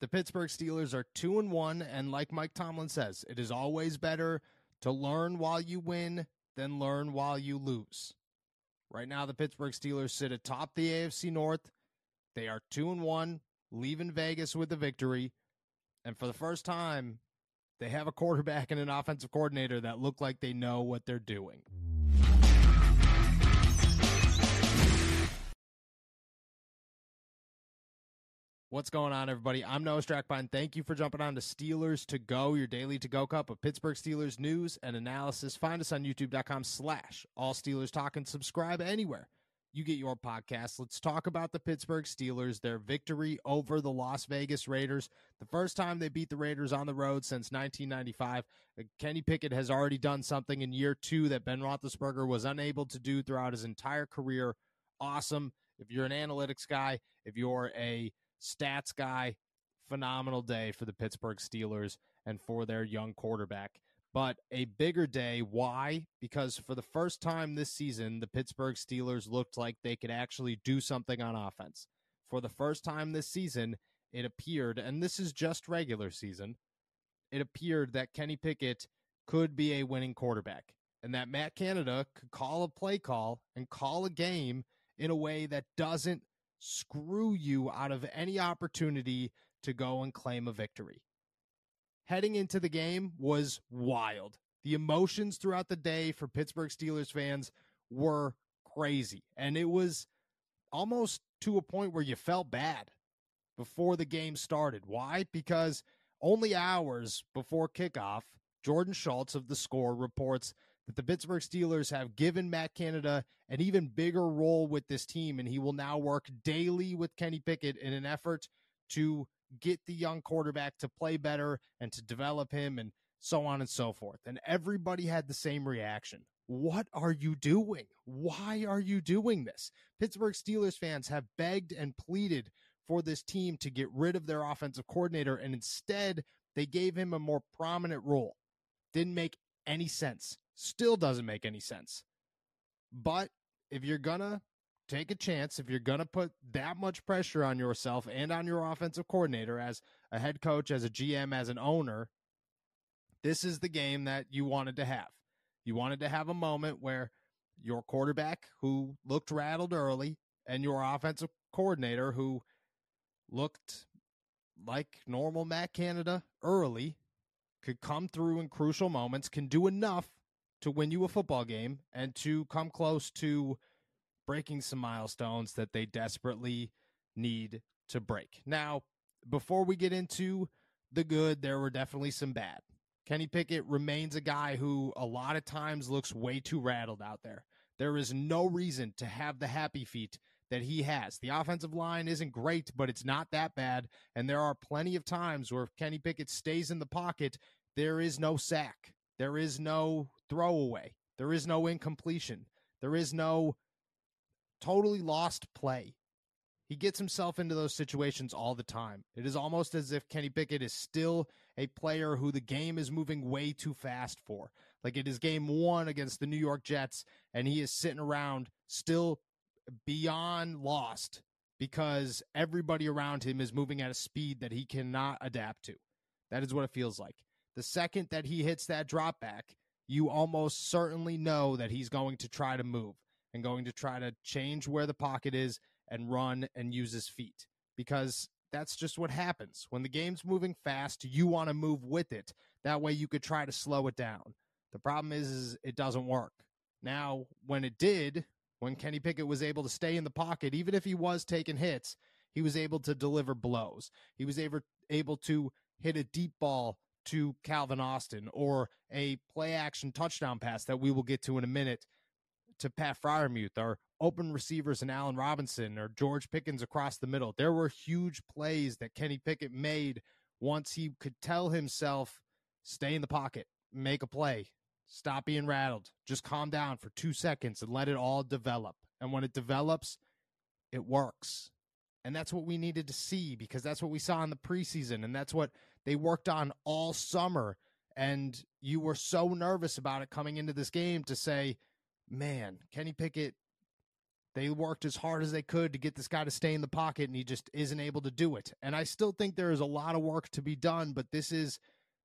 The Pittsburgh Steelers are 2 and 1 and like Mike Tomlin says, it is always better to learn while you win than learn while you lose. Right now the Pittsburgh Steelers sit atop the AFC North. They are 2 and 1, leaving Vegas with a victory. And for the first time, they have a quarterback and an offensive coordinator that look like they know what they're doing. What's going on, everybody? I'm Noah Strackbein. Thank you for jumping on to Steelers to Go, your daily to go cup of Pittsburgh Steelers news and analysis. Find us on youtube.com slash all Steelers talk and subscribe anywhere you get your podcast. Let's talk about the Pittsburgh Steelers, their victory over the Las Vegas Raiders. The first time they beat the Raiders on the road since 1995. Uh, Kenny Pickett has already done something in year two that Ben Roethlisberger was unable to do throughout his entire career. Awesome. If you're an analytics guy, if you're a stats guy, phenomenal day for the Pittsburgh Steelers and for their young quarterback but a bigger day. Why? Because for the first time this season, the Pittsburgh Steelers looked like they could actually do something on offense. For the first time this season, it appeared, and this is just regular season, it appeared that Kenny Pickett could be a winning quarterback and that Matt Canada could call a play call and call a game in a way that doesn't screw you out of any opportunity to go and claim a victory heading into the game was wild. The emotions throughout the day for Pittsburgh Steelers fans were crazy. And it was almost to a point where you felt bad before the game started. Why? Because only hours before kickoff, Jordan Schultz of the score reports that the Pittsburgh Steelers have given Matt Canada an even bigger role with this team, and he will now work daily with Kenny Pickett in an effort to get the young quarterback to play better and to develop him and so on and so forth. And everybody had the same reaction. What are you doing? Why are you doing this? Pittsburgh Steelers fans have begged and pleaded for this team to get rid of their offensive coordinator, and instead, they gave him a more prominent role. Didn't make any sense. Still doesn't make any sense. But if you're gonna take a chance if you're going to put that much pressure on yourself and on your offensive coordinator as a head coach, as a GM, as an owner. This is the game that you wanted to have. You wanted to have a moment where your quarterback, who looked rattled early, and your offensive coordinator, who looked like normal Matt Canada early, could come through in crucial moments, can do enough to win you a football game and to come close to breaking some milestones that they desperately need to break. Now, before we get into the good, there were definitely some bad. Kenny Pickett remains a guy who a lot of times looks way too rattled out there. There is no reason to have the happy feet that he has. The offensive line isn't great, but it's not that bad. And there are plenty of times where if Kenny Pickett stays in the pocket, there is no sack, there is no throwaway, there is no incompletion, there is no totally lost play. He gets himself into those situations all the time. It is almost as if Kenny Pickett is still a player who the game is moving way too fast for. Like it is game one against the New York Jets, and he is sitting around still beyond lost because everybody around him is moving at a speed that he cannot adapt to. That is what it feels like. The second that he hits that drop back, you almost certainly know that he's going to try to move and going to try to change where the pocket is and run and use his feet because that's just what happens. When the game's moving fast, you want to move with it. That way you could try to slow it down. The problem is, is it doesn't work. Now, when it did, when Kenny Pickett was able to stay in the pocket, even if he was taking hits, he was able to deliver blows. He was able, able to hit a deep ball to Calvin Austin or a play action touchdown pass that we will get to in a minute to Pat Freiermuth or open receivers and Allen Robinson or George Pickens across the middle. There were huge plays that Kenny Pickett made once he could tell himself, stay in the pocket, make a play, stop being rattled, just calm down for two seconds and let it all develop. And when it develops, it works. And that's what we needed to see because that's what we saw in the preseason and that's what they worked on all summer. And you were so nervous about it coming into this game to say, man, Kenny Pickett, They worked as hard as they could to get this guy to stay in the pocket, and he just isn't able to do it. And I still think there is a lot of work to be done, but this is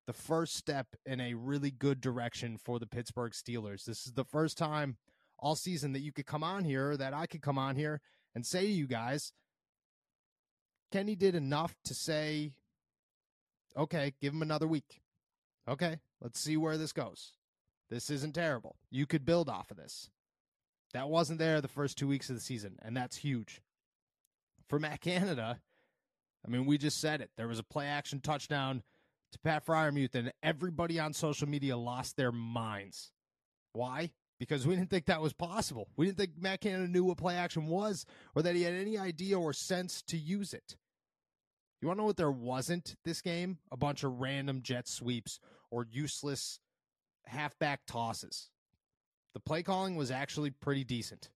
the first step in a really good direction for the Pittsburgh Steelers. This is the first time all season that you could come on here, that I could come on here and say to you guys, Kenny did enough to say, okay, give him another week. Okay, let's see where this goes. This isn't terrible. You could build off of this. That wasn't there the first two weeks of the season, and that's huge. For Matt Canada, I mean, we just said it. There was a play action touchdown to Pat Freiermuth, and everybody on social media lost their minds. Why? Because we didn't think that was possible. We didn't think Matt Canada knew what play action was or that he had any idea or sense to use it. You want to know what there wasn't this game? A bunch of random jet sweeps or useless halfback tosses. The play calling was actually pretty decent.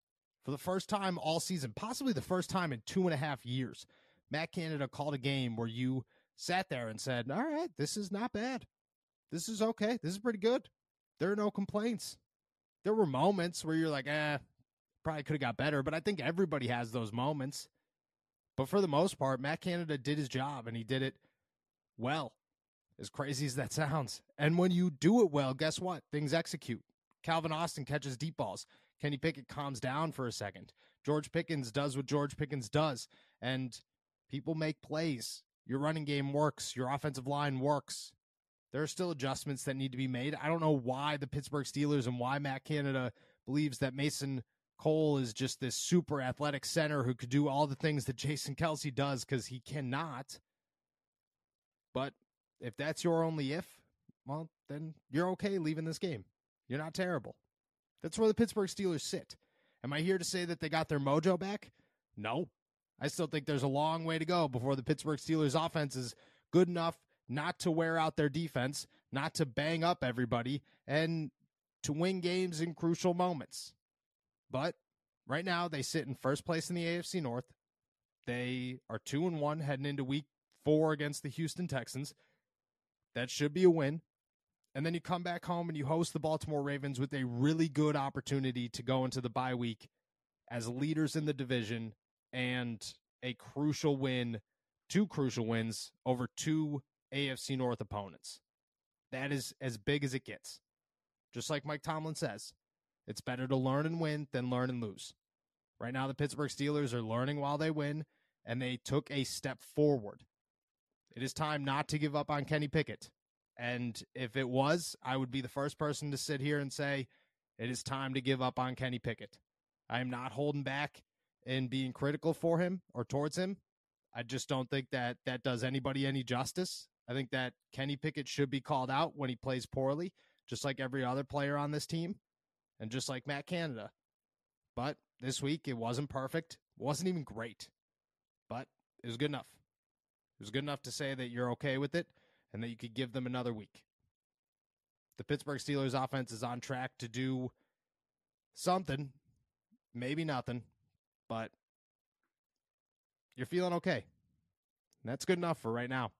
For the first time all season, possibly the first time in two and a half years, Matt Canada called a game where you sat there and said, All right, this is not bad. This is okay. This is pretty good. There are no complaints. There were moments where you're like, eh, probably could have got better, but I think everybody has those moments. But for the most part, Matt Canada did his job and he did it well, as crazy as that sounds. And when you do it well, guess what? Things execute. Calvin Austin catches deep balls. Kenny Pickett calms down for a second. George Pickens does what George Pickens does. And people make plays. Your running game works. Your offensive line works. There are still adjustments that need to be made. I don't know why the Pittsburgh Steelers and why Matt Canada believes that Mason Cole is just this super athletic center who could do all the things that Jason Kelce does because he cannot. But if that's your only if, well, then you're okay leaving this game. You're not terrible. That's where the Pittsburgh Steelers sit. Am I here to say that they got their mojo back? No. I still think there's a long way to go before the Pittsburgh Steelers offense is good enough not to wear out their defense, not to bang up everybody, and to win games in crucial moments. But right now, they sit in first place in the AFC North. They are two and one heading into week four against the Houston Texans. That should be a win. And then you come back home and you host the Baltimore Ravens with a really good opportunity to go into the bye week as leaders in the division and a crucial win, two crucial wins over two AFC North opponents. That is as big as it gets. Just like Mike Tomlin says, it's better to learn and win than learn and lose. Right now, the Pittsburgh Steelers are learning while they win, and they took a step forward. It is time not to give up on Kenny Pickett. And if it was, I would be the first person to sit here and say, it is time to give up on Kenny Pickett. I am not holding back in being critical for him or towards him. I just don't think that that does anybody any justice. I think that Kenny Pickett should be called out when he plays poorly, just like every other player on this team, and just like Matt Canada. But this week, it wasn't perfect. Wasn't even great, but it was good enough. It was good enough to say that you're okay with it and that you could give them another week. The Pittsburgh Steelers offense is on track to do something, maybe nothing, but you're feeling okay. And that's good enough for right now.